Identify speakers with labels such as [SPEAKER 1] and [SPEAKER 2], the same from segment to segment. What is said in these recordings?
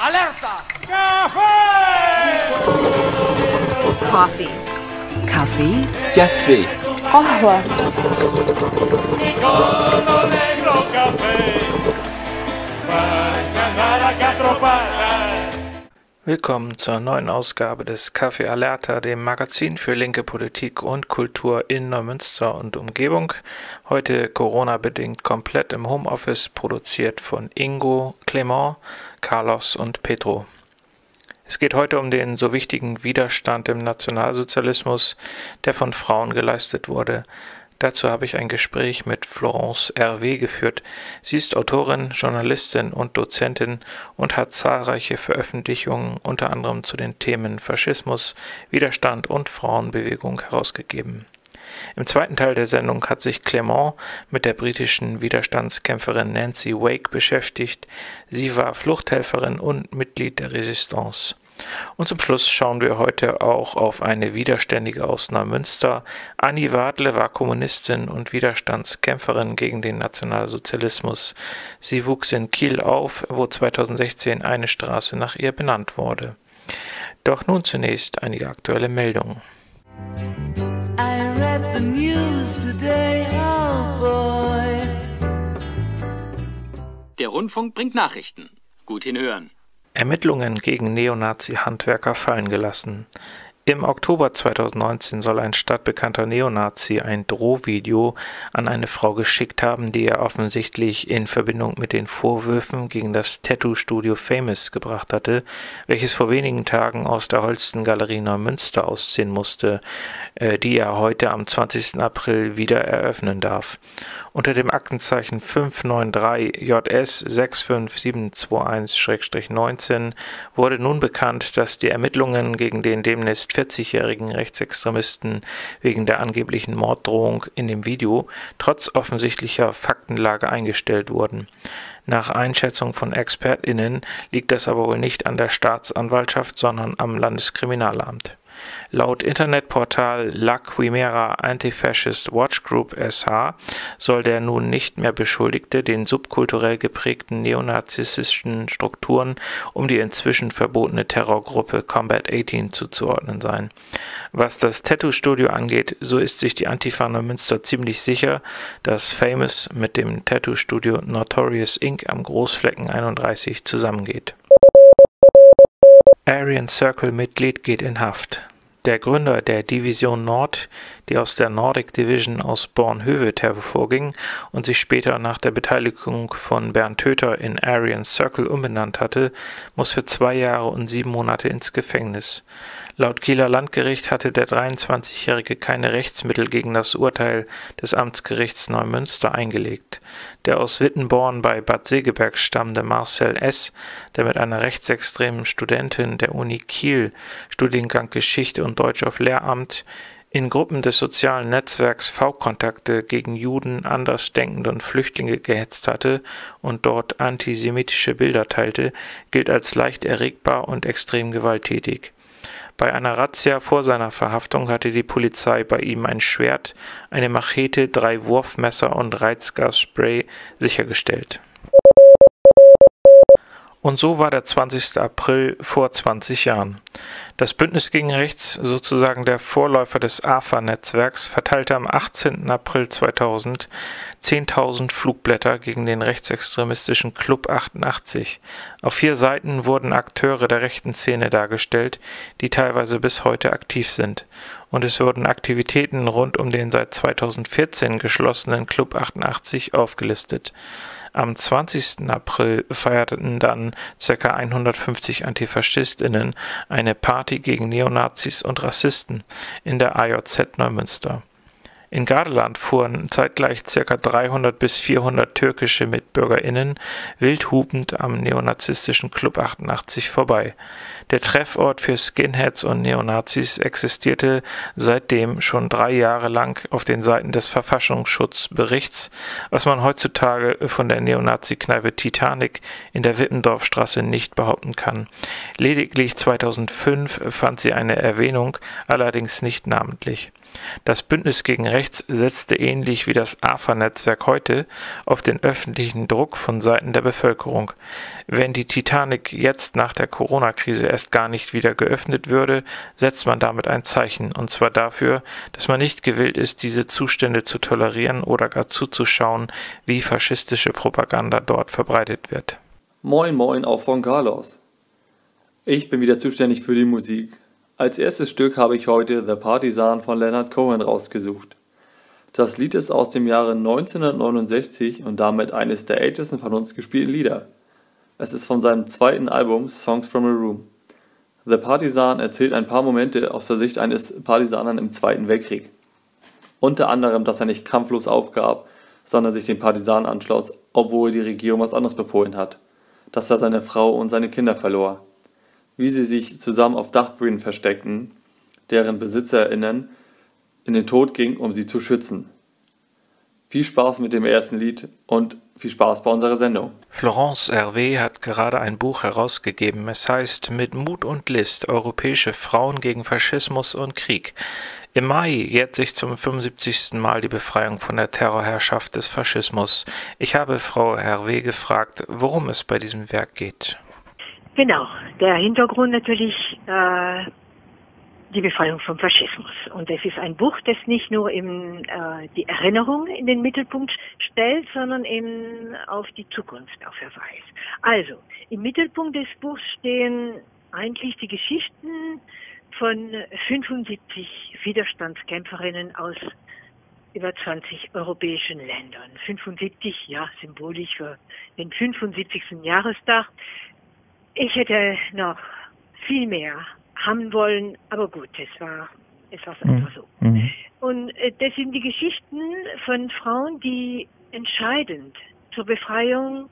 [SPEAKER 1] Alerta!
[SPEAKER 2] Coffee.
[SPEAKER 3] Kaffee?
[SPEAKER 4] Café.
[SPEAKER 2] Qahwa.
[SPEAKER 5] negro café.
[SPEAKER 6] Willkommen zur neuen Ausgabe des Café Alerta, dem Magazin für linke Politik und Kultur in Neumünster und Umgebung. Heute Corona-bedingt komplett im Homeoffice, produziert von Ingo, Clement, Carlos und Petro. Es geht heute um den so wichtigen Widerstand im Nationalsozialismus, der von Frauen geleistet wurde. Dazu habe ich ein Gespräch mit Florence R.W. geführt. Sie ist Autorin, Journalistin und Dozentin und hat zahlreiche Veröffentlichungen unter anderem zu den Themen Faschismus, Widerstand und Frauenbewegung herausgegeben. Im zweiten Teil der Sendung hat sich Clement mit der britischen Widerstandskämpferin Nancy Wake beschäftigt. Sie war Fluchthelferin und Mitglied der Resistance. Und zum Schluss schauen wir heute auch auf eine Widerständige aus Neumünster. Annie Wadle war Kommunistin und Widerstandskämpferin gegen den Nationalsozialismus. Sie wuchs in Kiel auf, wo 2016 eine Straße nach ihr benannt wurde. Doch nun zunächst einige aktuelle Meldungen.
[SPEAKER 7] I read the news today, oh boy.
[SPEAKER 8] Der Rundfunk bringt Nachrichten. Gut hinhören.
[SPEAKER 6] Ermittlungen gegen Neonazi-Handwerker fallen gelassen. Im Oktober 2019 soll ein stadtbekannter Neonazi ein Drohvideo an eine Frau geschickt haben, die er offensichtlich in Verbindung mit den Vorwürfen gegen das Tattoo-Studio Famous gebracht hatte, welches vor wenigen Tagen aus der Holsten Galerie Neumünster ausziehen musste, äh, die er heute am 20. April wieder eröffnen darf. Unter dem Aktenzeichen 593 JS 65721-19 wurde nun bekannt, dass die Ermittlungen gegen den demnächst 40-jährigen Rechtsextremisten wegen der angeblichen Morddrohung in dem Video trotz offensichtlicher Faktenlage eingestellt wurden. Nach Einschätzung von ExpertInnen liegt das aber wohl nicht an der Staatsanwaltschaft, sondern am Landeskriminalamt. Laut Internetportal La Quimera Anti-Fascist Watch Group SH soll der nun nicht mehr Beschuldigte den subkulturell geprägten neonazistischen Strukturen um die inzwischen verbotene Terrorgruppe Combat 18 zuzuordnen sein. Was das Tattoo-Studio angeht, so ist sich die Antifa Neumünster ziemlich sicher, dass Famous mit dem Tattoo-Studio Notorious Inc. am Großflecken 31 zusammengeht. Aryan Circle Mitglied geht in Haft. Der Gründer der Division Nord, die aus der Nordic Division aus Bornhöved hervorging und sich später nach der Beteiligung von Bernd Töter in Aryan Circle umbenannt hatte, muss für zwei Jahre und sieben Monate ins Gefängnis. Laut Kieler Landgericht hatte der 23-Jährige keine Rechtsmittel gegen das Urteil des Amtsgerichts Neumünster eingelegt. Der aus Wittenborn bei Bad Segeberg stammende Marcel S., der mit einer rechtsextremen Studentin der Uni Kiel Studiengang Geschichte und Deutsch auf Lehramt in Gruppen des sozialen Netzwerks V-Kontakte gegen Juden, Andersdenkende und Flüchtlinge gehetzt hatte und dort antisemitische Bilder teilte, gilt als leicht erregbar und extrem gewalttätig. Bei einer Razzia vor seiner Verhaftung hatte die Polizei bei ihm ein Schwert, eine Machete, drei Wurfmesser und Reizgasspray sichergestellt. Und so war der 20. April vor 20 Jahren. Das Bündnis gegen Rechts, sozusagen der Vorläufer des AFA-Netzwerks, verteilte am 18. April 2000 10.000 Flugblätter gegen den rechtsextremistischen Club 88. Auf vier Seiten wurden Akteure der rechten Szene dargestellt, die teilweise bis heute aktiv sind. Und es wurden Aktivitäten rund um den seit 2014 geschlossenen Club 88 aufgelistet. Am 20. April feierten dann ca. 150 AntifaschistInnen eine Party gegen Neonazis und Rassisten in der AJZ Neumünster. In Gardeland fuhren zeitgleich ca. 300 bis 400 türkische MitbürgerInnen wild hupend am neonazistischen Club 88 vorbei. Der Treffort für Skinheads und Neonazis existierte seitdem schon drei Jahre lang auf den Seiten des Verfassungsschutzberichts, was man heutzutage von der Neonazi-Kneipe Titanic in der Wittendorfstraße nicht behaupten kann. Lediglich 2005 fand sie eine Erwähnung, allerdings nicht namentlich. Das Bündnis gegen Rechts setzte ähnlich wie das AFA-Netzwerk heute auf den öffentlichen Druck von Seiten der Bevölkerung. Wenn die Titanic jetzt nach der Corona-Krise erst gar nicht wieder geöffnet würde, setzt man damit ein Zeichen, und zwar dafür, dass man nicht gewillt ist, diese Zustände zu tolerieren oder gar zuzuschauen, wie faschistische Propaganda dort verbreitet wird.
[SPEAKER 1] Moin Moin auch von Carlos. Ich bin wieder zuständig für die Musik. Als erstes Stück habe ich heute The Partisan von Leonard Cohen rausgesucht. Das Lied ist aus dem Jahre 1969 und damit eines der ältesten von uns gespielten Lieder. Es ist von seinem zweiten Album Songs from a Room. The Partisan erzählt ein paar Momente aus der Sicht eines Partisanen im Zweiten Weltkrieg. Unter anderem, dass er nicht kampflos aufgab, sondern sich den Partisanen anschloss, obwohl die Regierung was anderes befohlen hat. Dass er seine Frau und seine Kinder verlor wie sie sich zusammen auf Dachböden versteckten, deren BesitzerInnen in den Tod ging, um sie zu schützen. Viel Spaß mit dem ersten Lied und viel Spaß bei unserer Sendung.
[SPEAKER 6] Florence Hervé hat gerade ein Buch herausgegeben. Es heißt Mit Mut und List Europäische Frauen gegen Faschismus und Krieg. Im Mai jährt sich zum 75. Mal die Befreiung von der Terrorherrschaft des Faschismus. Ich habe Frau Hervé gefragt, worum es bei diesem Werk geht.
[SPEAKER 3] Genau, der Hintergrund natürlich äh, die Befreiung vom Faschismus. Und es ist ein Buch, das nicht nur eben äh, die Erinnerung in den Mittelpunkt stellt, sondern eben auf die Zukunft auch verweist. Also, im Mittelpunkt des Buchs stehen eigentlich die Geschichten von 75 Widerstandskämpferinnen aus über 20 europäischen Ländern. 75, ja, symbolisch für den 75. Jahrestag ich hätte noch viel mehr haben wollen, aber gut, es war, es war einfach so. Mhm. mhm. Und äh, das sind die Geschichten von Frauen, die entscheidend zur Befreiung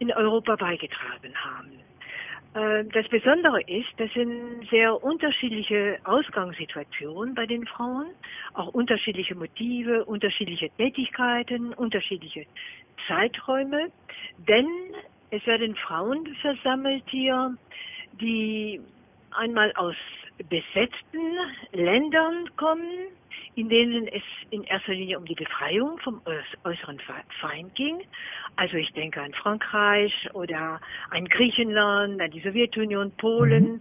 [SPEAKER 3] in Europa beigetragen haben. Äh, das Besondere ist, das sind sehr unterschiedliche Ausgangssituationen bei den Frauen, auch unterschiedliche Motive, unterschiedliche Tätigkeiten, unterschiedliche Zeiträume, denn es werden Frauen versammelt hier, die einmal aus besetzten Ländern kommen, in denen es in erster Linie um die Befreiung vom äußeren Feind ging. Also ich denke an Frankreich oder an Griechenland, an die Sowjetunion, Polen. Mhm.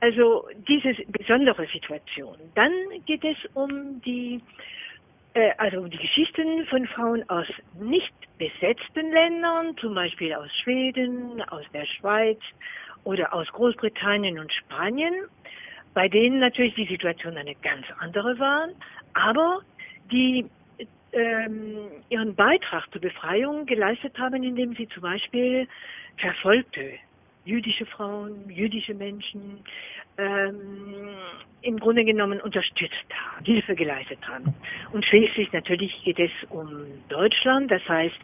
[SPEAKER 3] Also diese besondere Situation. Dann geht es um die also die Geschichten von Frauen aus nicht besetzten Ländern, zum Beispiel aus Schweden, aus der Schweiz oder aus Großbritannien und Spanien, bei denen natürlich die Situation eine ganz andere war, aber die ähm, ihren Beitrag zur Befreiung geleistet haben, indem sie zum Beispiel verfolgte jüdische Frauen, jüdische Menschen ähm, im Grunde genommen unterstützt haben, Hilfe geleistet haben. Und schließlich natürlich geht es um Deutschland, das heißt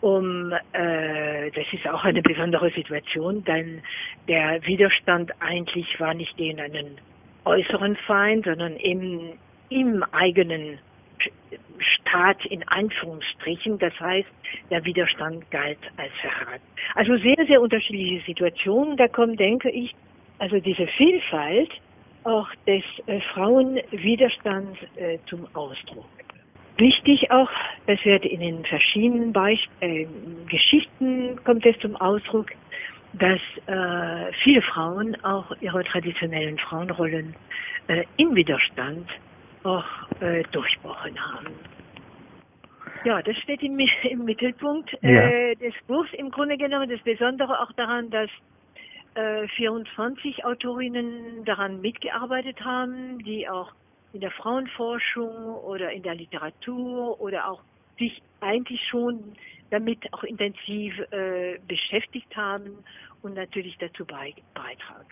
[SPEAKER 3] um, äh, das ist auch eine besondere Situation, denn der Widerstand eigentlich war nicht gegen einen äußeren Feind, sondern im, im eigenen Staat in Anführungsstrichen. Das heißt, der Widerstand galt als Verrat. Also sehr, sehr unterschiedliche Situationen. Da kommt, denke ich, also diese Vielfalt auch des äh, Frauenwiderstands äh, zum Ausdruck. Wichtig auch, das wird in den verschiedenen Beisp äh, Geschichten kommt es zum Ausdruck, dass äh, viele Frauen auch ihre traditionellen Frauenrollen äh, im Widerstand auch äh, durchbrochen haben. Ja, das steht im, im Mittelpunkt äh, des Buchs. Im Grunde genommen das Besondere auch daran, dass äh, 24 Autorinnen daran mitgearbeitet haben, die auch in der Frauenforschung oder in der Literatur oder auch sich eigentlich schon damit auch intensiv äh, beschäftigt haben und natürlich dazu beitragen.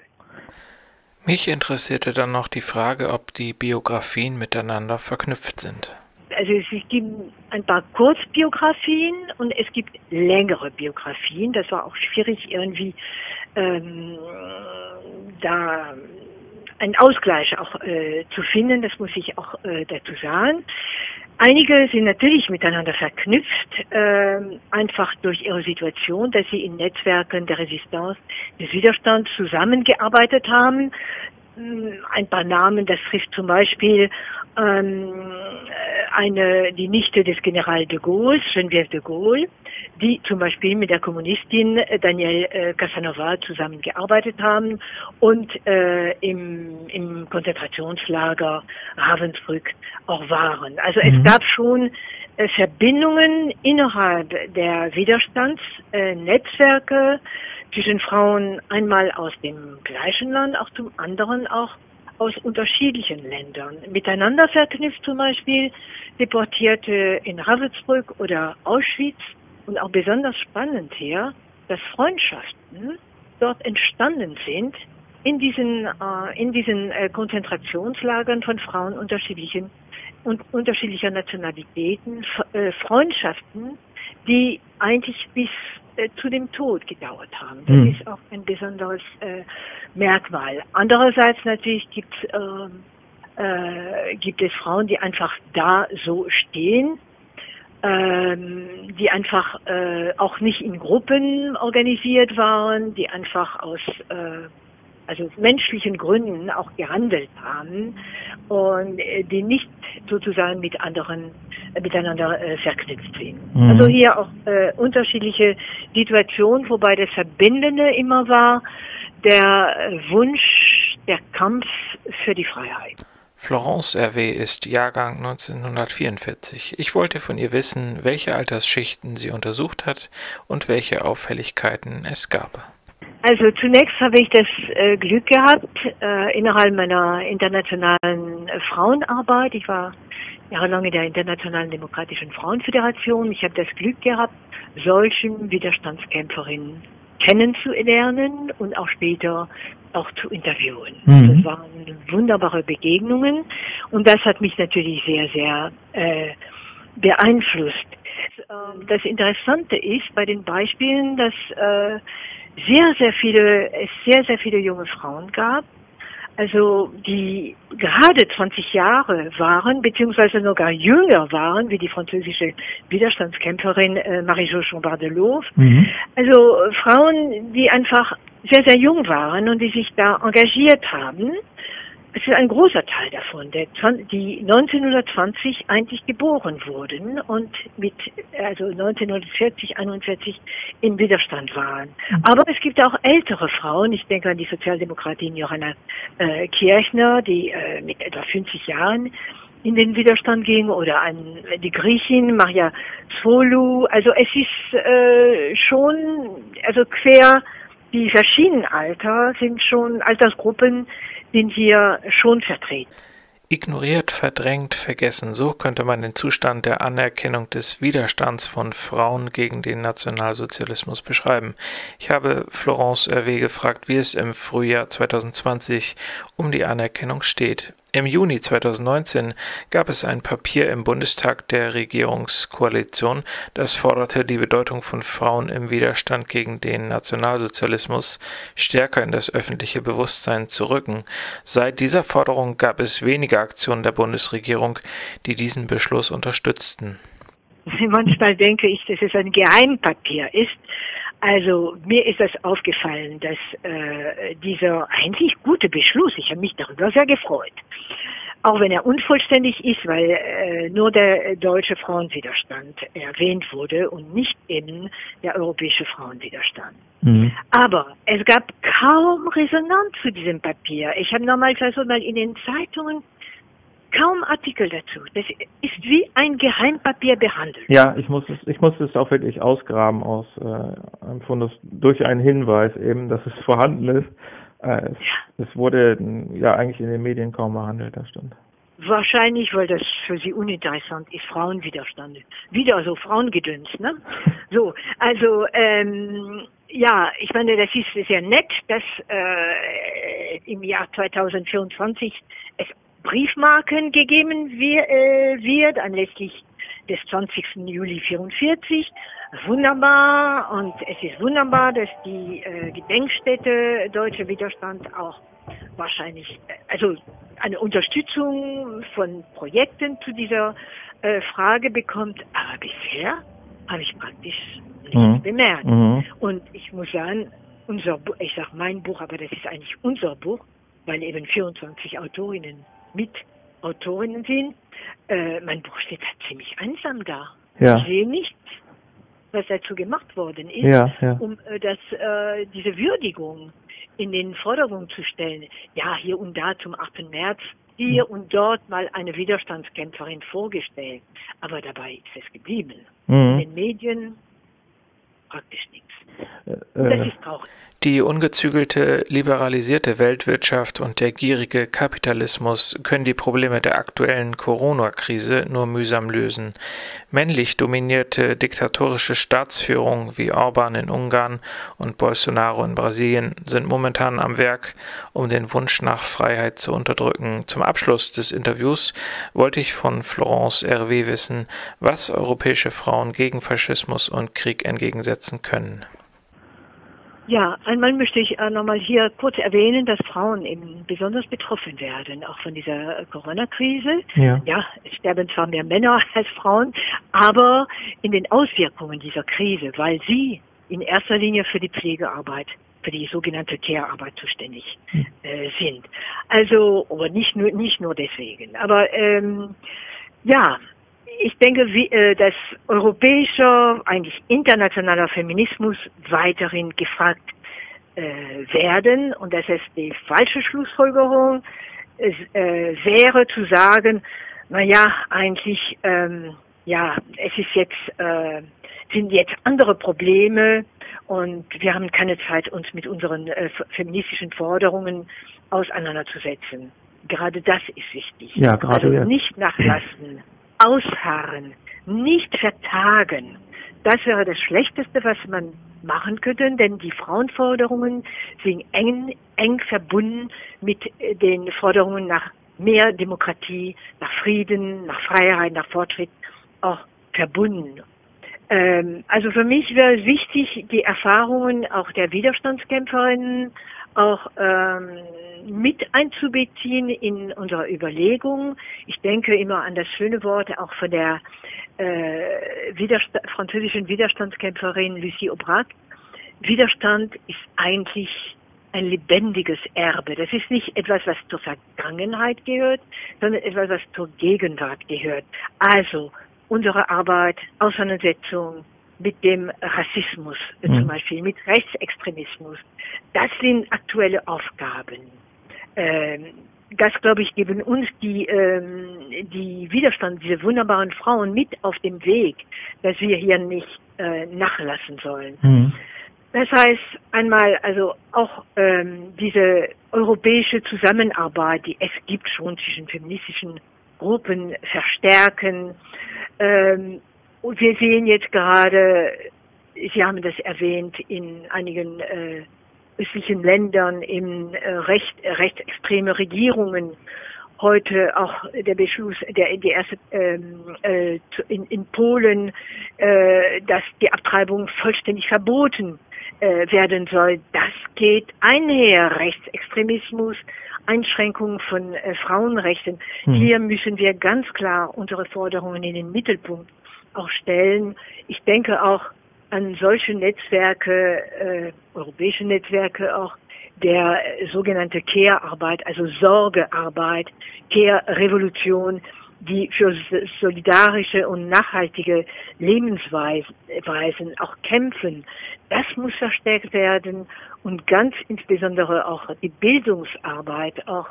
[SPEAKER 6] Mich interessierte dann noch die Frage, ob die Biografien miteinander verknüpft sind.
[SPEAKER 3] Also es gibt ein paar Kurzbiografien und es gibt längere Biografien. Das war auch schwierig irgendwie ähm, da einen Ausgleich auch äh, zu finden, das muss ich auch äh, dazu sagen. Einige sind natürlich miteinander verknüpft, äh, einfach durch ihre Situation, dass sie in Netzwerken der Resistance, des Widerstands zusammengearbeitet haben. ein paar Namen, das trifft zum Beispiel ähm, eine, die Nichte des General de Gaulle, Geneviève de Gaulle, die zum Beispiel mit der Kommunistin Danielle äh, Casanova zusammengearbeitet haben und äh, im, im Konzentrationslager Ravensbrück auch waren. Also mhm. es gab schon äh, Verbindungen innerhalb der Widerstandsnetzwerke äh, zwischen Frauen einmal aus dem gleichen Land, auch zum anderen auch aus unterschiedlichen Ländern. Miteinander verknüpft zum Beispiel Deportierte in Ravensbrück oder Auschwitz und auch besonders spannend hier, dass Freundschaften dort entstanden sind in diesen, äh, in diesen äh, Konzentrationslagern von Frauen unterschiedlichen und unterschiedlicher Nationalitäten, äh, Freundschaften, die eigentlich bis äh, zu dem Tod gedauert haben. Das mhm. ist auch ein besonderes äh, Merkmal. Andererseits natürlich gibt, äh, äh, gibt es Frauen, die einfach da so stehen, ähm, die einfach äh, auch nicht in Gruppen organisiert waren, die einfach aus äh, also menschlichen Gründen auch gehandelt haben und äh, die nicht sozusagen mit anderen miteinander äh, verknüpft sind. Mhm. Also hier auch äh, unterschiedliche Situationen, wobei das Verbindende immer war der äh, Wunsch, der Kampf für die Freiheit.
[SPEAKER 6] Florence RW ist Jahrgang 1944. Ich wollte von ihr wissen, welche Altersschichten sie untersucht hat und welche Auffälligkeiten es gab.
[SPEAKER 3] Also zunächst habe ich das äh, Glück gehabt, äh, innerhalb meiner internationalen äh, Frauenarbeit, ich war jahrelang in der Internationalen Demokratischen Frauenföderation, ich habe das Glück gehabt, solchen Widerstandskämpferinnen kennenzulernen und auch später auch zu interviewen. Mhm. Das waren wunderbare Begegnungen und das hat mich natürlich sehr, sehr äh, beeinflusst. Ähm, das Interessante ist bei den Beispielen, dass äh, sehr, sehr viele, es sehr, sehr viele junge Frauen gab, also die gerade 20 Jahre waren, beziehungsweise sogar jünger waren, wie die französische Widerstandskämpferin äh, Marie-Jo Chambard-Delaux. Mhm. Also Frauen, die einfach sehr, sehr jung waren und die sich da engagiert haben es ist ein großer Teil davon, der, die 1920 eigentlich geboren wurden und mit, also 1940, 41 im Widerstand waren. Mhm. Aber es gibt auch ältere Frauen, ich denke an die Sozialdemokratin Johanna äh, Kirchner, die äh, mit etwa 50 Jahren in den Widerstand ging oder an die Griechin Maria Svolu. Also es ist äh, schon, also quer die verschiedenen Alter sind schon Altersgruppen, sind hier schon vertreten.
[SPEAKER 6] Ignoriert, verdrängt, vergessen, so könnte man den Zustand der Anerkennung des Widerstands von Frauen gegen den Nationalsozialismus beschreiben. Ich habe Florence Hervé gefragt, wie es im Frühjahr 2020 um die Anerkennung steht. Im Juni 2019 gab es ein Papier im Bundestag der Regierungskoalition, das forderte, die Bedeutung von Frauen im Widerstand gegen den Nationalsozialismus stärker in das öffentliche Bewusstsein zu rücken. Seit dieser Forderung gab es wenige Aktionen der Bundesregierung, die diesen Beschluss unterstützten.
[SPEAKER 3] Manchmal denke ich, dass es ein Geheimpapier ist, also mir ist das aufgefallen, dass äh, dieser eigentlich gute Beschluss, ich habe mich darüber sehr gefreut, auch wenn er unvollständig ist, weil äh, nur der deutsche Frauenwiderstand erwähnt wurde und nicht eben der europäische Frauenwiderstand. Mhm. Aber es gab kaum Resonanz zu diesem Papier. Ich habe nochmal versucht, mal in den Zeitungen kaum Artikel dazu. Das ist wie ein Geheimpapier behandelt.
[SPEAKER 4] Ja, ich muss es, ich muss es auch wirklich ausgraben aus äh, einem Fundus durch einen Hinweis eben, dass es vorhanden ist. Äh, es, ja. es wurde ja eigentlich in den Medien kaum behandelt, das stimmt.
[SPEAKER 3] Wahrscheinlich, weil das für sie uninteressant ist, Frauenwiderstand. Wieder so Frauengedöns, ne? So, also ähm, ja, ich meine, das ist sehr nett, dass äh, im Jahr 2024 es Briefmarken gegeben äh, wird, anlässlich des 20. Juli 44. Wunderbar und es ist wunderbar, dass die äh, Gedenkstätte Deutsche Widerstand auch wahrscheinlich, äh, also eine Unterstützung von Projekten zu dieser äh, Frage bekommt. Aber bisher habe ich praktisch nichts mhm. bemerkt. Mhm. Und ich muss sagen, unser, ich sag mein Buch, aber das ist eigentlich unser Buch, weil eben 24 Autorinnen Mitautorinnen sind. Äh, mein Buch steht da ziemlich einsam da.
[SPEAKER 4] Ja.
[SPEAKER 3] Ich sehe nichts, was dazu gemacht worden ist,
[SPEAKER 4] Ja, ja.
[SPEAKER 3] um äh, das, äh, diese Würdigung in den Vordergrund zu stellen. Ja, hier und da zum 8. März, hier und dort mal eine Widerstandskämpferin vorgestellt. Aber dabei ist es geblieben. In
[SPEAKER 4] Mhm.
[SPEAKER 3] den Medien praktisch nichts.
[SPEAKER 4] Äh,
[SPEAKER 3] das
[SPEAKER 4] äh,
[SPEAKER 3] ist traurig.
[SPEAKER 6] Die ungezügelte, liberalisierte Weltwirtschaft und der gierige Kapitalismus können die Probleme der aktuellen Corona-Krise nur mühsam lösen. Männlich dominierte diktatorische Staatsführung wie Orban in Ungarn und Bolsonaro in Brasilien sind momentan am Werk, um den Wunsch nach Freiheit zu unterdrücken. Zum Abschluss des Interviews wollte ich von Florence RW wissen, was europäische Frauen gegen Faschismus und Krieg entgegensetzen können.
[SPEAKER 3] Ja, einmal möchte ich äh, nochmal hier kurz erwähnen, dass Frauen eben besonders betroffen werden, auch von dieser äh, Corona-Krise.
[SPEAKER 4] Ja.
[SPEAKER 3] ja, es sterben zwar mehr Männer als Frauen, aber in den Auswirkungen dieser Krise, weil sie in erster Linie für die Pflegearbeit, für die sogenannte Care-Arbeit zuständig äh, sind. Also, aber nicht nur, nicht nur deswegen. Aber ähm, ja, ich denke, wie, äh, dass europäischer, eigentlich internationaler Feminismus weiterhin gefragt äh, werden und dass es die falsche Schlussfolgerung es, äh, wäre zu sagen, na ja, eigentlich, ähm, ja, es ist jetzt, äh, sind jetzt andere Probleme und wir haben keine Zeit, uns mit unseren äh, feministischen Forderungen auseinanderzusetzen. Gerade das ist wichtig.
[SPEAKER 4] Ja, gerade
[SPEAKER 3] also nicht nachlassen, ausharren, nicht vertagen. Das wäre das Schlechteste, was man machen könnte, denn die Frauenforderungen sind eng, eng verbunden mit äh, den Forderungen nach mehr Demokratie, nach Frieden, nach Freiheit, nach Fortschritt auch verbunden. Ähm, also für mich wäre wichtig, die Erfahrungen auch der Widerstandskämpferinnen auch ähm, mit einzubeziehen in unsere Überlegungen. Ich denke immer an das schöne Wort auch von der äh, Widersta französischen Widerstandskämpferin Lucie Aubrac. Widerstand ist eigentlich ein lebendiges Erbe. Das ist nicht etwas, was zur Vergangenheit gehört, sondern etwas, was zur Gegenwart gehört. Also unsere Arbeit, Auseinandersetzung mit dem Rassismus
[SPEAKER 4] Mhm.
[SPEAKER 3] zum Beispiel, mit Rechtsextremismus, das sind aktuelle Aufgaben. Ähm, das, glaube ich, geben uns die, ähm, die Widerstand, diese wunderbaren Frauen mit auf dem Weg, dass wir hier nicht äh, nachlassen sollen.
[SPEAKER 4] Mhm.
[SPEAKER 3] Das heißt einmal also auch ähm, diese europäische Zusammenarbeit, die es gibt schon zwischen feministischen Gruppen verstärken. Ähm, und wir sehen jetzt gerade, Sie haben das erwähnt, in einigen äh, östlichen Ländern in äh, recht, rechtsextreme Regierungen heute auch der Beschluss, der die erste ähm, äh, in, in Polen, äh, dass die Abtreibung vollständig verboten äh, werden soll. Das geht einher. Rechtsextremismus, Einschränkung von äh, Frauenrechten.
[SPEAKER 4] Hm.
[SPEAKER 3] Hier müssen wir ganz klar unsere Forderungen in den Mittelpunkt auch stellen. Ich denke auch an solche Netzwerke, äh, europäische Netzwerke auch, der sogenannte Care-Arbeit, also Sorgearbeit, Care-Revolution, die für solidarische und nachhaltige Lebensweisen Weisen auch kämpfen. Das muss verstärkt werden und ganz insbesondere auch die Bildungsarbeit auch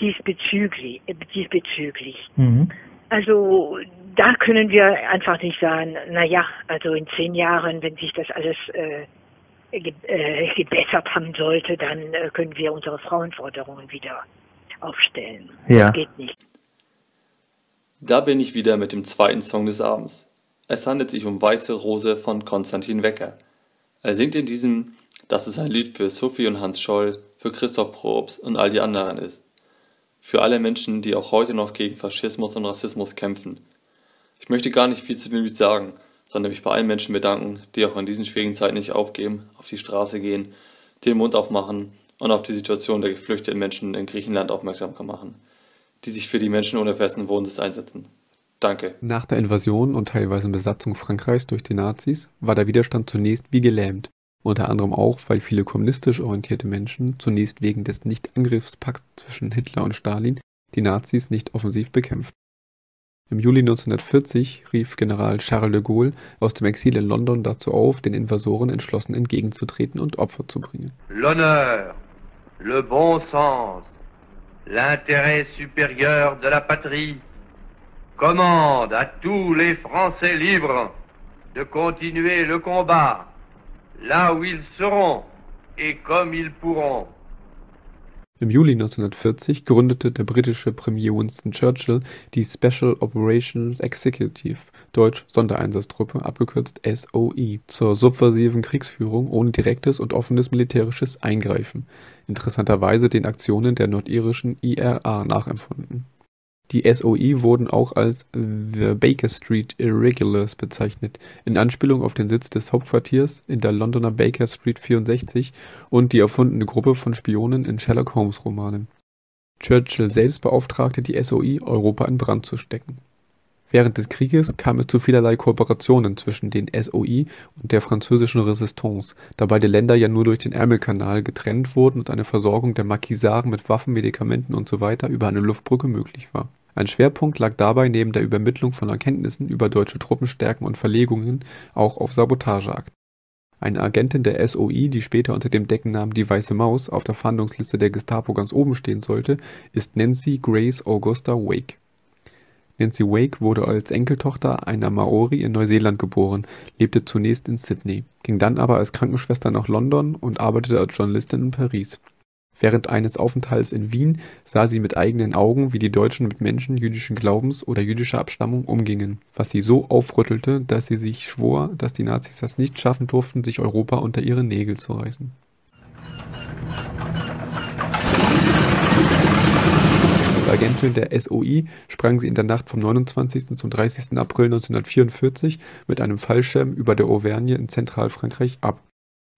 [SPEAKER 3] diesbezüglich. diesbezüglich.
[SPEAKER 4] Mhm.
[SPEAKER 3] Also da können wir einfach nicht sagen, na ja, also in zehn Jahren, wenn sich das alles äh, ge äh, gebessert haben sollte, dann äh, können wir unsere Frauenforderungen wieder aufstellen.
[SPEAKER 4] Ja.
[SPEAKER 3] Das geht nicht.
[SPEAKER 1] Da bin ich wieder mit dem zweiten Song des Abends. Es handelt sich um Weiße Rose von Konstantin Wecker. Er singt in diesem, dass es ein Lied für Sophie und Hans Scholl, für Christoph Probst und all die anderen ist. Für alle Menschen, die auch heute noch gegen Faschismus und Rassismus kämpfen. Ich möchte gar nicht viel zu dem Lied sagen, sondern mich bei allen Menschen bedanken, die auch in diesen schwierigen Zeiten nicht aufgeben, auf die Straße gehen, den Mund aufmachen und auf die Situation der geflüchteten Menschen in Griechenland aufmerksam machen, die sich für die Menschen ohne festen Wohnsitz einsetzen. Danke.
[SPEAKER 9] Nach der Invasion und teilweise Besatzung Frankreichs durch die Nazis war der Widerstand zunächst wie gelähmt. unter anderem auch, weil viele kommunistisch orientierte Menschen zunächst wegen des Nicht-Angriffspakts zwischen Hitler und Stalin die Nazis nicht offensiv bekämpften. Im Juli 1940 rief General Charles de Gaulle aus dem Exil in London dazu auf, den Invasoren entschlossen entgegenzutreten und Opfer zu bringen.
[SPEAKER 10] L'honneur, le bon sens, l'intérêt supérieur de la patrie commande à tous les Français libres de continuer le combat là où ils seront et comme ils pourront.
[SPEAKER 9] Im Juli 1940 gründete der britische Premier Winston Churchill die Special Operations Executive (deutsch Sondereinsatztruppe, abgekürzt SOE) zur subversiven Kriegsführung ohne direktes und offenes militärisches Eingreifen, interessanterweise den Aktionen der nordirischen IRA nachempfunden die SOE wurden auch als The Baker Street Irregulars bezeichnet, in Anspielung auf den Sitz des Hauptquartiers in der Londoner Baker Street 64 und die erfundene Gruppe von Spionen in Sherlock-Holmes-Romanen. Churchill selbst beauftragte die SOE, Europa in Brand zu stecken. Während des Krieges kam es zu vielerlei Kooperationen zwischen den SOE und der französischen Resistance, da beide Länder ja nur durch den Ärmelkanal getrennt wurden und eine Versorgung der Marquisaren mit Waffen, Medikamenten usw. über eine Luftbrücke möglich war ein Schwerpunkt lag dabei neben der Übermittlung von Erkenntnissen über deutsche Truppenstärken und Verlegungen auch auf Sabotageakten. Eine Agentin der SOI, die später unter dem Decknamen Die Weiße Maus auf der Fahndungsliste der Gestapo ganz oben stehen sollte, ist Nancy Grace Augusta Wake. Nancy Wake wurde als Enkeltochter einer Maori in Neuseeland geboren, lebte zunächst in Sydney, ging dann aber als Krankenschwester nach London und arbeitete als Journalistin in Paris Während eines Aufenthalts in Wien sah sie mit eigenen Augen, wie die Deutschen mit Menschen jüdischen Glaubens oder jüdischer Abstammung umgingen, was sie so aufrüttelte, dass sie sich schwor, dass die Nazis es nicht schaffen durften, sich Europa unter ihre Nägel zu reißen. Als Agentin der SOI sprang sie in der Nacht vom 29. zum 30. April 1944 mit einem Fallschirm über der Auvergne in Zentralfrankreich ab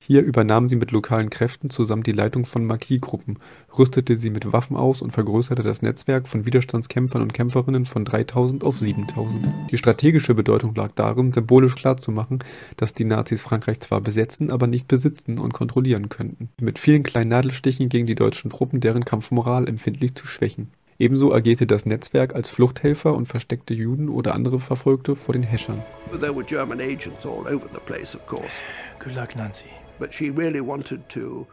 [SPEAKER 9] hier übernahm sie mit lokalen Kräften zusammen die Leitung von Maquis-Gruppen, rüstete sie mit Waffen aus und vergrößerte das Netzwerk von Widerstandskämpfern und Kämpferinnen von 3000 auf 7000. Die strategische Bedeutung lag darin, symbolisch klarzumachen, dass die Nazis Frankreich zwar besetzen, aber nicht besitzen und kontrollieren könnten, mit vielen kleinen Nadelstichen gegen die deutschen Truppen deren Kampfmoral empfindlich zu schwächen. Ebenso agierte das Netzwerk als Fluchthelfer und versteckte Juden oder andere Verfolgte vor den Häschern.
[SPEAKER 11] There were German agents all over the place, of course.
[SPEAKER 12] Good luck, Nancy
[SPEAKER 11] but she really wanted to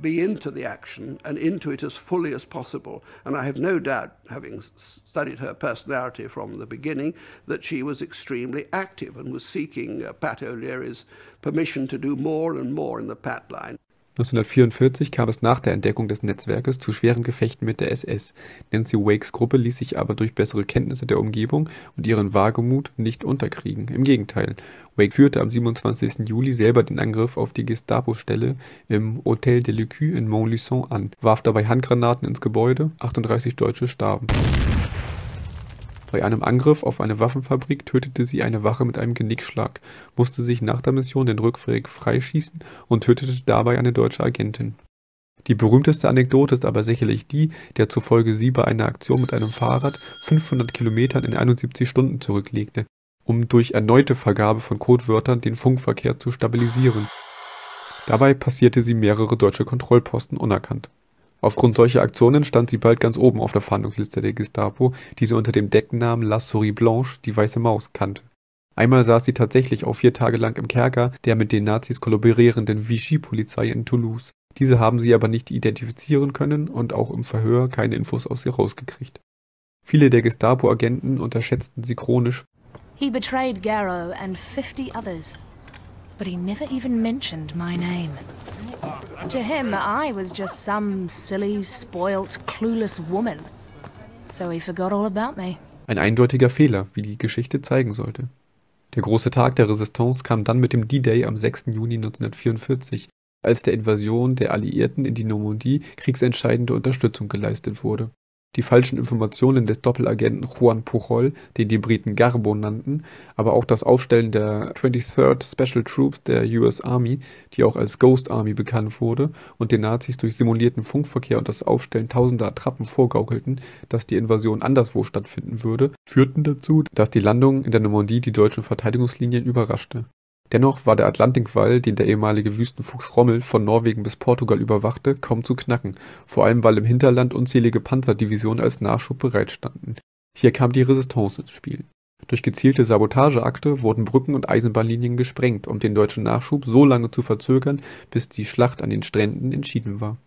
[SPEAKER 11] be into the action and into it as fully as possible. And I have no doubt, having studied her personality from the beginning, that she was extremely active and was seeking uh, Pat O'Leary's permission to do more and more in the Pat line.
[SPEAKER 9] 1944 kam es nach der Entdeckung des Netzwerkes zu schweren Gefechten mit der SS. Nancy Wakes Gruppe ließ sich aber durch bessere Kenntnisse der Umgebung und ihren Wagemut nicht unterkriegen. Im Gegenteil, Wake führte am 27. Juli selber den Angriff auf die Gestapo-Stelle im Hôtel de l'Écu in Montluçon an, warf dabei Handgranaten ins Gebäude, 38 Deutsche starben. Bei einem Angriff auf eine Waffenfabrik tötete sie eine Wache mit einem Genickschlag, musste sich nach der Mission den Rückweg freischießen und tötete dabei eine deutsche Agentin. Die berühmteste Anekdote ist aber sicherlich die, der zufolge sie bei einer Aktion mit einem Fahrrad 500 Kilometern in 71 Stunden zurücklegte, um durch erneute Vergabe von Codewörtern den Funkverkehr zu stabilisieren. Dabei passierte sie mehrere deutsche Kontrollposten unerkannt Aufgrund solcher Aktionen stand sie bald ganz oben auf der Fahndungsliste der Gestapo, die sie unter dem Decknamen La Souris Blanche, die Weiße Maus, kannte. Einmal saß sie tatsächlich auch vier Tage lang im Kerker der mit den Nazis kollaborierenden Vichy-Polizei in Toulouse. Diese haben sie aber nicht identifizieren können und auch im Verhör keine Infos aus ihr rausgekriegt. Viele der Gestapo-Agenten unterschätzten sie chronisch.
[SPEAKER 2] He betrayed Garrow and 50 others but he never even mentioned my name. To him, I was just some silly, spoilt, clueless woman. So he forgot all about me.
[SPEAKER 9] Ein eindeutiger Fehler, wie die Geschichte zeigen sollte. Der große Tag der Resistance kam dann mit dem D-Day am 6. Juni 1944, als der Invasion der Alliierten in die Normandie kriegsentscheidende Unterstützung geleistet wurde die falschen Informationen des Doppelagenten Juan Pujol, den die Briten Garbo nannten, aber auch das Aufstellen der 23rd Special Troops der US Army, die auch als Ghost Army bekannt wurde, und den Nazis durch simulierten Funkverkehr und das Aufstellen tausender Attrappen vorgaukelten, dass die Invasion anderswo stattfinden würde, führten dazu, dass die Landung in der Normandie die deutschen Verteidigungslinien überraschte Dennoch war der Atlantikwall, den der ehemalige Wüstenfuchs Rommel von Norwegen bis Portugal überwachte, kaum zu knacken, vor allem weil im Hinterland unzählige Panzerdivisionen als Nachschub bereitstanden. Hier kam die Resistance ins Spiel. Durch gezielte Sabotageakte wurden Brücken und Eisenbahnlinien gesprengt, um den deutschen Nachschub so lange zu verzögern, bis die Schlacht an den Stränden entschieden war.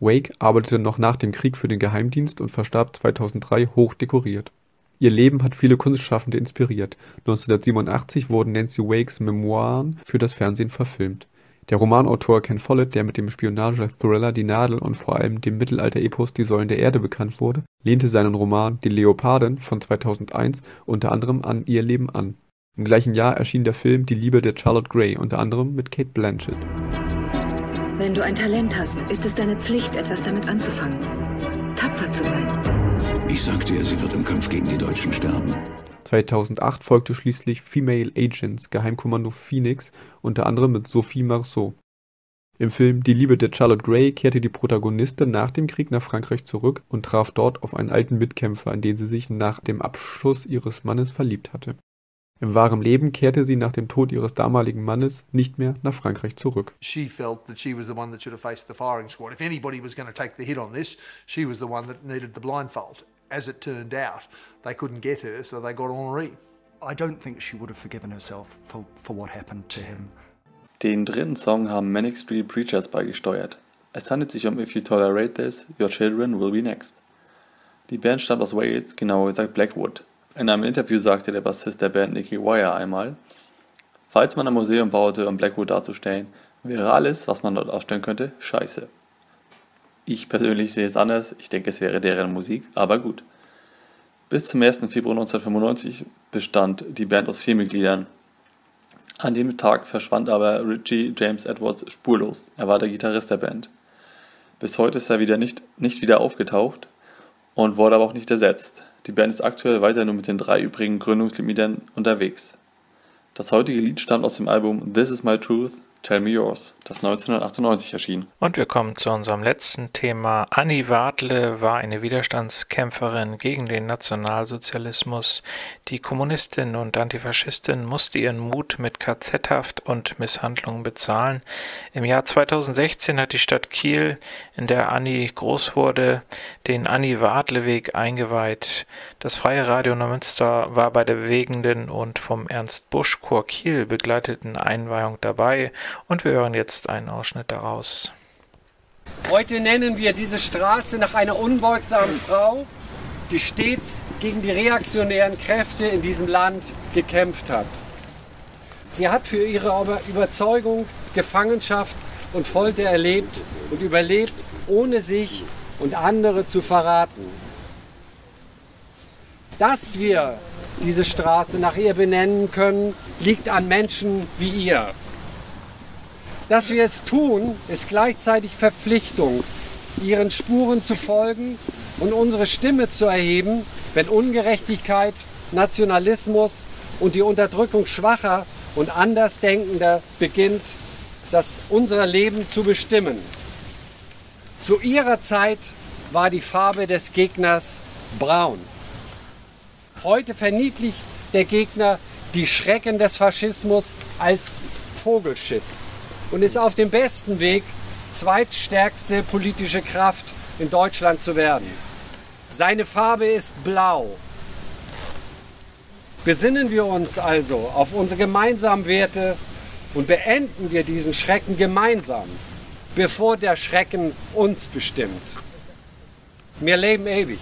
[SPEAKER 9] Wake arbeitete noch nach dem Krieg für den Geheimdienst und verstarb 2003 hoch dekoriert. Ihr Leben hat viele Kunstschaffende inspiriert. 1987 wurden Nancy Wakes Memoiren für das Fernsehen verfilmt. Der Romanautor Ken Follett, der mit dem Spionage-Thriller Die Nadel und vor allem dem Mittelalter-Epos Die Säulen der Erde bekannt wurde, lehnte seinen Roman Die Leopardin von 2001 unter anderem an ihr Leben an. Im gleichen Jahr erschien der Film Die Liebe der Charlotte Gray, unter anderem mit Kate Blanchett.
[SPEAKER 12] Wenn du ein Talent hast, ist es deine Pflicht, etwas damit anzufangen. Tapfer zu sein.
[SPEAKER 13] Ich sagte ihr, sie wird im Kampf gegen die Deutschen sterben.
[SPEAKER 9] 2008 folgte schließlich Female Agents Geheimkommando Phoenix, unter anderem mit Sophie Marceau. Im Film Die Liebe der Charlotte Gray kehrte die Protagonistin nach dem Krieg nach Frankreich zurück und traf dort auf einen alten Mitkämpfer, in den sie sich nach dem Abschuss ihres Mannes verliebt hatte. Im wahren Leben kehrte sie nach dem Tod ihres damaligen Mannes nicht mehr nach Frankreich zurück.
[SPEAKER 14] She felt that she was the one that should have faced the firing squad. If anybody was going to take the hit on this, she was the one that needed the blindfold. As it turned out, they couldn't get her, so they got Henri.
[SPEAKER 15] I don't think she would have forgiven herself for, for what happened to him.
[SPEAKER 1] Den dritten Song haben Manic Street Preachers beigesteuert. Es handelt sich um If You Tolerate This, Your Children Will Be Next. Die Band stammt aus Wales, genauer gesagt Blackwood. In einem Interview sagte der Bassist der Band Nicky Wire einmal, falls man ein Museum baute, um Blackwood darzustellen, wäre alles, was man dort ausstellen könnte, scheiße. Ich persönlich sehe es anders, ich denke, es wäre deren Musik, aber gut. Bis zum 1. Februar 1995 bestand die Band aus vier Mitgliedern. An dem Tag verschwand aber Richie James Edwards spurlos. Er war der Gitarrist der Band. Bis heute ist er wieder nicht, nicht wieder aufgetaucht und wurde aber auch nicht ersetzt. Die Band ist aktuell weiter nur mit den drei übrigen Gründungsmitgliedern unterwegs. Das heutige Lied stammt aus dem Album This Is My Truth Tell Me Yours, das 1998 erschien.
[SPEAKER 6] Und wir kommen zu unserem letzten Thema. Annie Wadle war eine Widerstandskämpferin gegen den Nationalsozialismus. Die Kommunistin und Antifaschistin musste ihren Mut mit KZ-Haft und Misshandlungen bezahlen. Im Jahr 2016 hat die Stadt Kiel, in der Annie groß wurde, den Annie Wadle Weg eingeweiht. Das Freie Radio Neumünster war bei der bewegenden und vom Ernst Busch Chor Kiel begleiteten Einweihung dabei und wir hören jetzt einen Ausschnitt daraus.
[SPEAKER 16] Heute nennen wir diese Straße nach einer unbeugsamen Frau, die stets gegen die reaktionären Kräfte in diesem Land gekämpft hat. Sie hat für ihre Überzeugung Gefangenschaft und Folter erlebt und überlebt, ohne sich und andere zu verraten. Dass wir diese Straße nach ihr benennen können, liegt an Menschen wie ihr. Dass wir es tun, ist gleichzeitig Verpflichtung, ihren Spuren zu folgen und unsere Stimme zu erheben, wenn Ungerechtigkeit, Nationalismus und die Unterdrückung schwacher und Andersdenkender beginnt, das unser Leben zu bestimmen. Zu ihrer Zeit war die Farbe des Gegners braun. Heute verniedlicht der Gegner die Schrecken des Faschismus als Vogelschiss und ist auf dem besten Weg, zweitstärkste politische Kraft in Deutschland zu werden. Seine Farbe ist blau. Besinnen wir uns also auf unsere gemeinsamen Werte und beenden wir diesen Schrecken gemeinsam, bevor der Schrecken uns bestimmt. Wir leben ewig.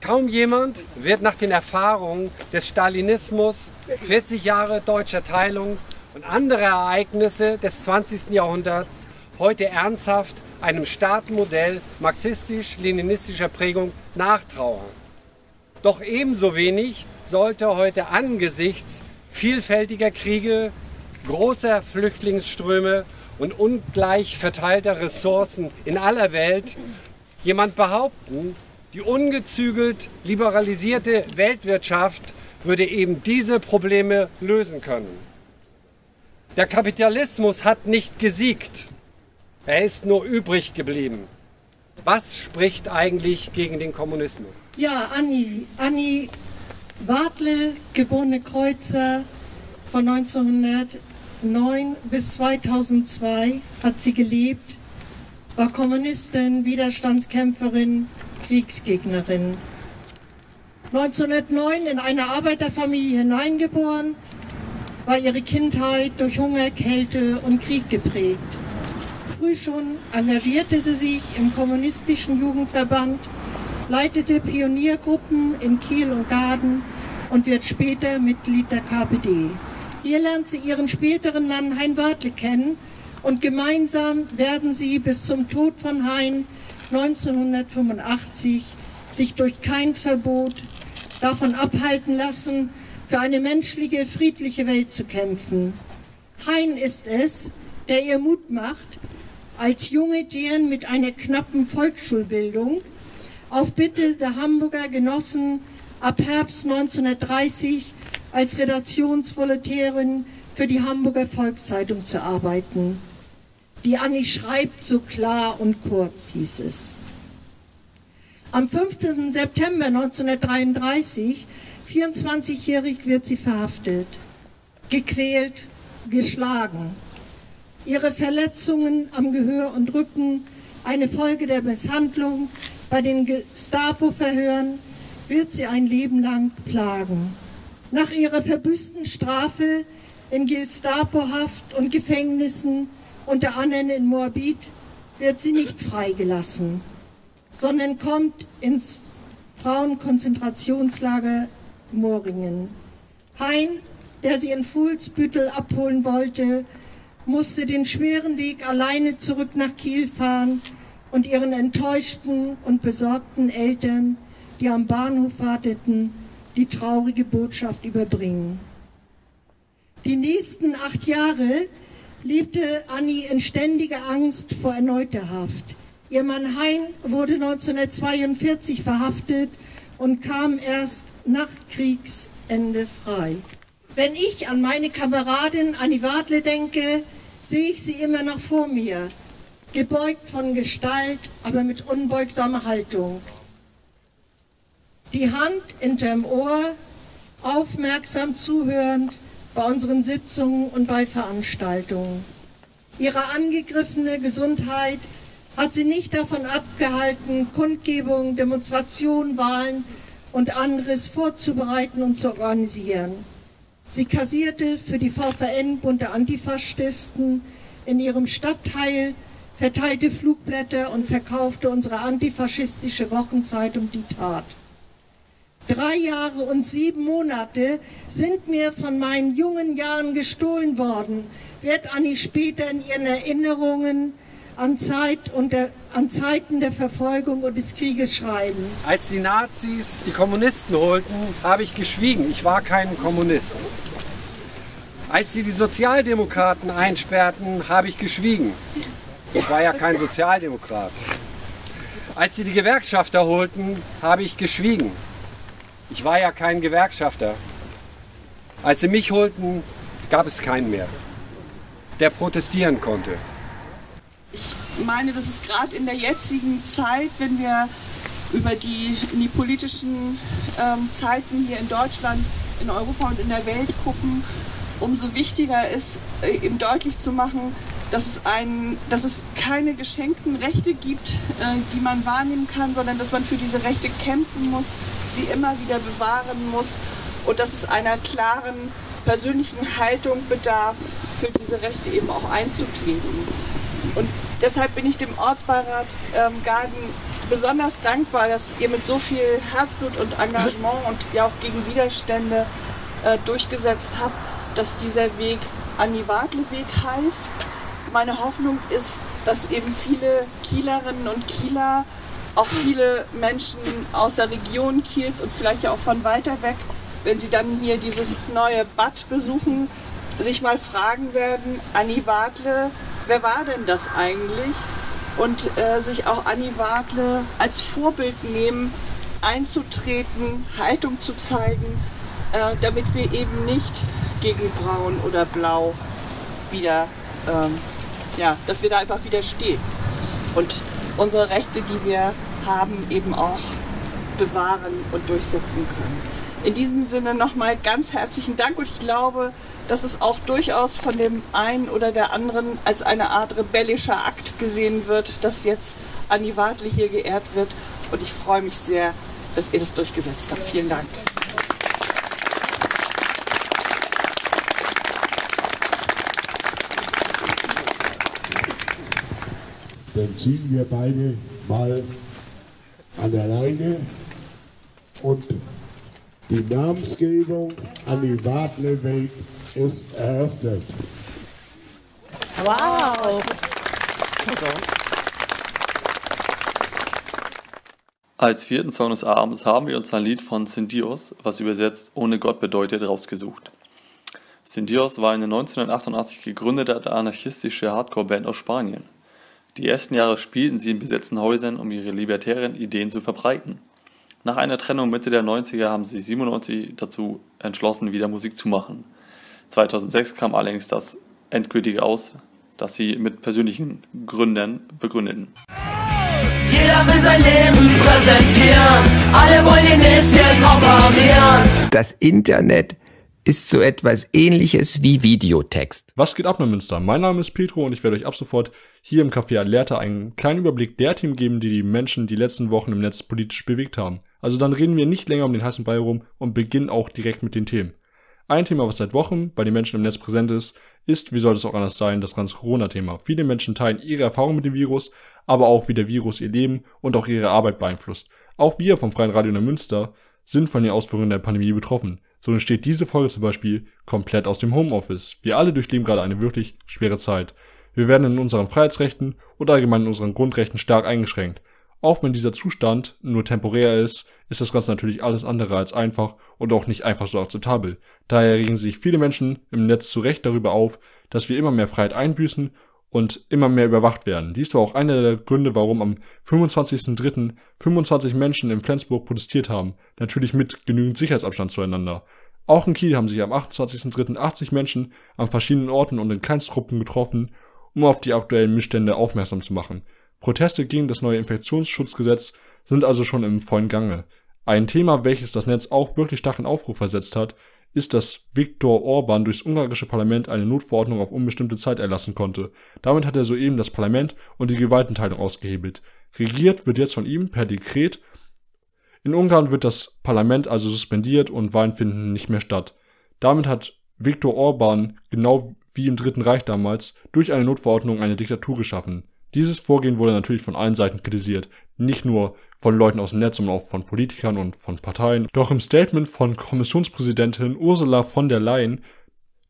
[SPEAKER 16] Kaum jemand wird nach den Erfahrungen des Stalinismus, 40 Jahre deutscher Teilung und andere Ereignisse des 20. Jahrhunderts heute ernsthaft einem Staatenmodell marxistisch-leninistischer Prägung nachtrauern. Doch ebenso wenig sollte heute angesichts vielfältiger Kriege, großer Flüchtlingsströme und ungleich verteilter Ressourcen in aller Welt jemand behaupten, die ungezügelt liberalisierte Weltwirtschaft würde eben diese Probleme lösen können. Der Kapitalismus hat nicht gesiegt. Er ist nur übrig geblieben. Was spricht eigentlich gegen den Kommunismus?
[SPEAKER 17] Ja, Anni, Anni Wadle, geborene Kreuzer, Von 1909 bis 2002 hat sie gelebt, war Kommunistin, Widerstandskämpferin, Kriegsgegnerin. 1909 in eine Arbeiterfamilie hineingeboren, war ihre Kindheit durch Hunger, Kälte und Krieg geprägt. Früh schon engagierte sie sich im kommunistischen Jugendverband, leitete Pioniergruppen in Kiel und Gaden und wird später Mitglied der KPD. Hier lernt sie ihren späteren Mann Hein Wartle kennen und gemeinsam werden sie bis zum Tod von Hein 1985 sich durch kein Verbot davon abhalten lassen, für eine menschliche, friedliche Welt zu kämpfen. Hein ist es, der ihr Mut macht, als junge Deren mit einer knappen Volksschulbildung auf Bitte der Hamburger Genossen ab Herbst 1930 als Redaktionsvolontärin für die Hamburger Volkszeitung zu arbeiten. Die Annie schreibt so klar und kurz, hieß es. Am 15. September 1933 24-jährig wird sie verhaftet, gequält, geschlagen. Ihre Verletzungen am Gehör und Rücken, eine Folge der Misshandlung bei den Gestapo-Verhören, wird sie ein Leben lang plagen. Nach ihrer verbüßten Strafe in Gestapo-Haft und Gefängnissen, unter anderem in Moabit, wird sie nicht freigelassen, sondern kommt ins Frauenkonzentrationslager Moringen. Hein, der sie in Fuhlsbüttel abholen wollte, musste den schweren Weg alleine zurück nach Kiel fahren und ihren enttäuschten und besorgten Eltern, die am Bahnhof warteten, die traurige Botschaft überbringen. Die nächsten acht Jahre lebte Annie in ständiger Angst vor erneuter Haft. Ihr Mann Hein wurde 1942 verhaftet und kam erst nach Kriegsende frei. Wenn ich an meine Kameradin Annie Wadle denke, sehe ich sie immer noch vor mir, gebeugt von Gestalt, aber mit unbeugsamer Haltung. Die Hand hinterm Ohr, aufmerksam zuhörend bei unseren Sitzungen und bei Veranstaltungen. Ihre angegriffene Gesundheit hat sie nicht davon abgehalten, Kundgebungen, Demonstrationen, Wahlen und anderes vorzubereiten und zu organisieren. Sie kassierte für die VVN bunte Antifaschisten in ihrem Stadtteil, verteilte Flugblätter und verkaufte unsere antifaschistische Wochenzeitung Die Tat. Drei Jahre und sieben Monate sind mir von meinen jungen Jahren gestohlen worden, wird Annie später in ihren Erinnerungen an, Zeit und der, an Zeiten der Verfolgung und des Krieges schreiben.
[SPEAKER 16] Als die Nazis die Kommunisten holten, habe ich geschwiegen. Ich war kein Kommunist. Als sie die Sozialdemokraten einsperrten, habe ich geschwiegen. Ich war ja kein Sozialdemokrat. Als sie die Gewerkschafter holten, habe ich geschwiegen. Ich war ja kein Gewerkschafter. Als sie mich holten, gab es keinen mehr, der protestieren konnte
[SPEAKER 18] meine, dass es gerade in der jetzigen Zeit, wenn wir über die, die politischen ähm, Zeiten hier in Deutschland, in Europa und in der Welt gucken, umso wichtiger ist, äh, eben deutlich zu machen, dass es, ein, dass es keine geschenkten Rechte gibt, äh, die man wahrnehmen kann, sondern dass man für diese Rechte kämpfen muss, sie immer wieder bewahren muss und dass es einer klaren persönlichen Haltung bedarf, für diese Rechte eben auch einzutreten. Und deshalb bin ich dem Ortsbeirat ähm, Garden besonders dankbar, dass ihr mit so viel Herzblut und Engagement und ja auch gegen Widerstände äh, durchgesetzt habt, dass dieser Weg Anni-Wadle-Weg heißt. Meine Hoffnung ist, dass eben viele Kielerinnen und Kieler, auch viele Menschen aus der Region Kiels und vielleicht auch von weiter weg, wenn sie dann hier dieses neue Bad besuchen, sich mal fragen werden, Anni Wadle, wer war denn das eigentlich? Und äh, sich auch Anni Wadle als Vorbild nehmen, einzutreten, Haltung zu zeigen, äh, damit wir eben nicht gegen Braun oder Blau wieder, ähm, ja, dass wir da einfach widerstehen und unsere Rechte, die wir haben, eben auch bewahren und durchsetzen können. In diesem Sinne nochmal ganz herzlichen Dank und ich glaube, dass es auch durchaus von dem einen oder der anderen als eine Art rebellischer Akt gesehen wird, dass jetzt Annie Wadle hier geehrt wird. Und ich freue mich sehr, dass ihr das durchgesetzt habt. Vielen Dank.
[SPEAKER 19] Dann ziehen wir beide mal an der Leine und die Namensgebung an die Wadleweg ist eröffnet.
[SPEAKER 18] Wow!
[SPEAKER 1] Als vierten Song des Abends haben wir uns ein Lied von Sindios, was übersetzt ohne Gott bedeutet, rausgesucht. Sindios war eine 1988 gegründete anarchistische Hardcore-Band aus Spanien. Die ersten Jahre spielten sie in besetzten Häusern, um ihre libertären Ideen zu verbreiten. Nach einer Trennung Mitte der 90er haben sie 97 dazu entschlossen, wieder Musik zu machen. 2006 kam allerdings das endgültige aus, das sie mit persönlichen Gründen begründeten.
[SPEAKER 7] Jeder will sein Leben präsentieren, alle wollen ihr Näschen operieren.
[SPEAKER 20] Das Internet ist so etwas ähnliches wie Videotext.
[SPEAKER 21] Was geht ab, Münster? Mein Name ist Petro und ich werde euch ab sofort hier im Café Alerta einen kleinen Überblick der Themen geben, die die Menschen die letzten Wochen im Netz politisch bewegt haben. Also dann reden wir nicht länger um den heißen Ball herum und beginnen auch direkt mit den Themen. Ein Thema, was seit Wochen bei den Menschen im Netz präsent ist, ist, wie soll es auch anders sein, das ganze Corona-Thema. Viele Menschen teilen ihre Erfahrungen mit dem Virus, aber auch wie der Virus ihr Leben und auch ihre Arbeit beeinflusst. Auch wir vom Freien Radio Münster sind von den Auswirkungen der Pandemie betroffen. So entsteht diese Folge zum Beispiel komplett aus dem Homeoffice. Wir alle durchleben gerade eine wirklich schwere Zeit. Wir werden in unseren Freiheitsrechten und allgemein in unseren Grundrechten stark eingeschränkt. Auch wenn dieser Zustand nur temporär ist, ist das Ganze natürlich alles andere als einfach und auch nicht einfach so akzeptabel. Daher regen sich viele Menschen im Netz zu Recht darüber auf, dass wir immer mehr Freiheit einbüßen und immer mehr überwacht werden. Dies war auch einer der Gründe, warum am 25.03. 25 Menschen in Flensburg protestiert haben, natürlich mit genügend Sicherheitsabstand zueinander. Auch in Kiel haben sich am 28.03. 80 Menschen an verschiedenen Orten und in Kleinstgruppen getroffen, um auf die aktuellen Missstände aufmerksam zu machen. Proteste gegen das neue Infektionsschutzgesetz sind also schon im vollen Gange. Ein Thema, welches das Netz auch wirklich stark in Aufruf versetzt hat, ist, dass Viktor Orban durchs ungarische Parlament eine Notverordnung auf unbestimmte Zeit erlassen konnte. Damit hat er soeben das Parlament und die Gewaltenteilung ausgehebelt. Regiert wird jetzt von ihm per Dekret. In Ungarn wird das Parlament also suspendiert und Wahlen finden nicht mehr statt. Damit hat Viktor Orban, genau wie im Dritten Reich damals, durch eine Notverordnung eine Diktatur geschaffen. Dieses Vorgehen wurde natürlich von allen Seiten kritisiert, nicht nur von Leuten aus dem Netz, sondern auch von Politikern und von Parteien. Doch im Statement von Kommissionspräsidentin Ursula von der Leyen,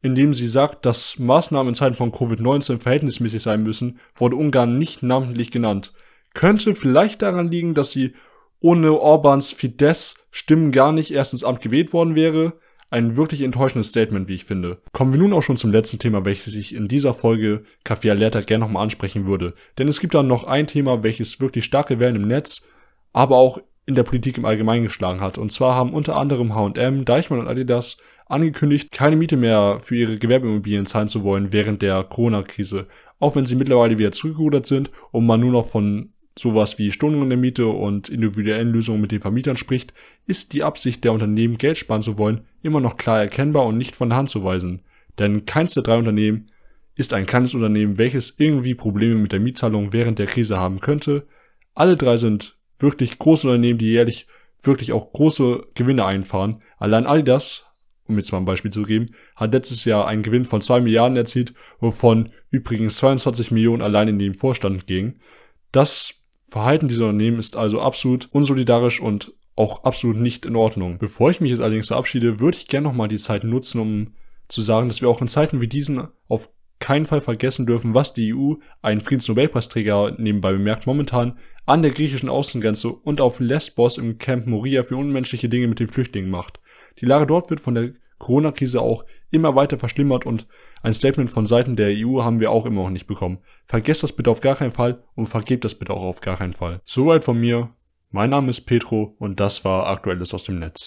[SPEAKER 21] in dem sie sagt, dass Maßnahmen in Zeiten von Covid-19 verhältnismäßig sein müssen, wurde Ungarn nicht namentlich genannt. Könnte vielleicht daran liegen, dass sie ohne Orbans Fidesz Stimmen gar nicht erst ins Amt gewählt worden wäre, ein wirklich enttäuschendes Statement, wie ich finde. Kommen wir nun auch schon zum letzten Thema, welches ich in dieser Folge Kaffee Alerta gerne nochmal ansprechen würde. Denn es gibt dann noch ein Thema, welches wirklich starke Wellen im Netz, aber auch in der Politik im Allgemeinen geschlagen hat. Und zwar haben unter anderem H&M, Deichmann und Adidas angekündigt, keine Miete mehr für ihre Gewerbeimmobilien zahlen zu wollen während der Corona-Krise. Auch wenn sie mittlerweile wieder zurückgerudert sind und man nur noch von sowas wie Stunden in der Miete und individuellen Lösungen mit den Vermietern spricht, ist die Absicht der Unternehmen, Geld sparen zu wollen, immer noch klar erkennbar und nicht von der Hand zu weisen. Denn keins der drei Unternehmen ist ein kleines Unternehmen, welches irgendwie Probleme mit der Mietzahlung während der Krise haben könnte. Alle drei sind wirklich große Unternehmen, die jährlich wirklich auch große Gewinne einfahren. Allein Adidas, um jetzt mal ein Beispiel zu geben, hat letztes Jahr einen Gewinn von zwei Milliarden erzielt, wovon übrigens 22 Millionen allein in den Vorstand gingen. Das Verhalten dieser Unternehmen ist also absolut unsolidarisch und auch absolut nicht in Ordnung. Bevor ich mich jetzt allerdings verabschiede, würde ich gerne nochmal die Zeit nutzen, um zu sagen, dass wir auch in Zeiten wie diesen auf keinen Fall vergessen dürfen, was die EU, ein Friedensnobelpreisträger nebenbei bemerkt, momentan an der griechischen Außengrenze und auf Lesbos im Camp Moria für unmenschliche Dinge mit den Flüchtlingen macht. Die Lage dort wird von der Corona-Krise auch immer weiter verschlimmert und ein Statement von Seiten der EU haben wir auch immer noch nicht bekommen. Vergesst das bitte auf gar keinen Fall und vergebt das bitte auch auf gar keinen Fall. Soweit von mir. Mein Name ist Petro und das war Aktuelles aus dem Netz.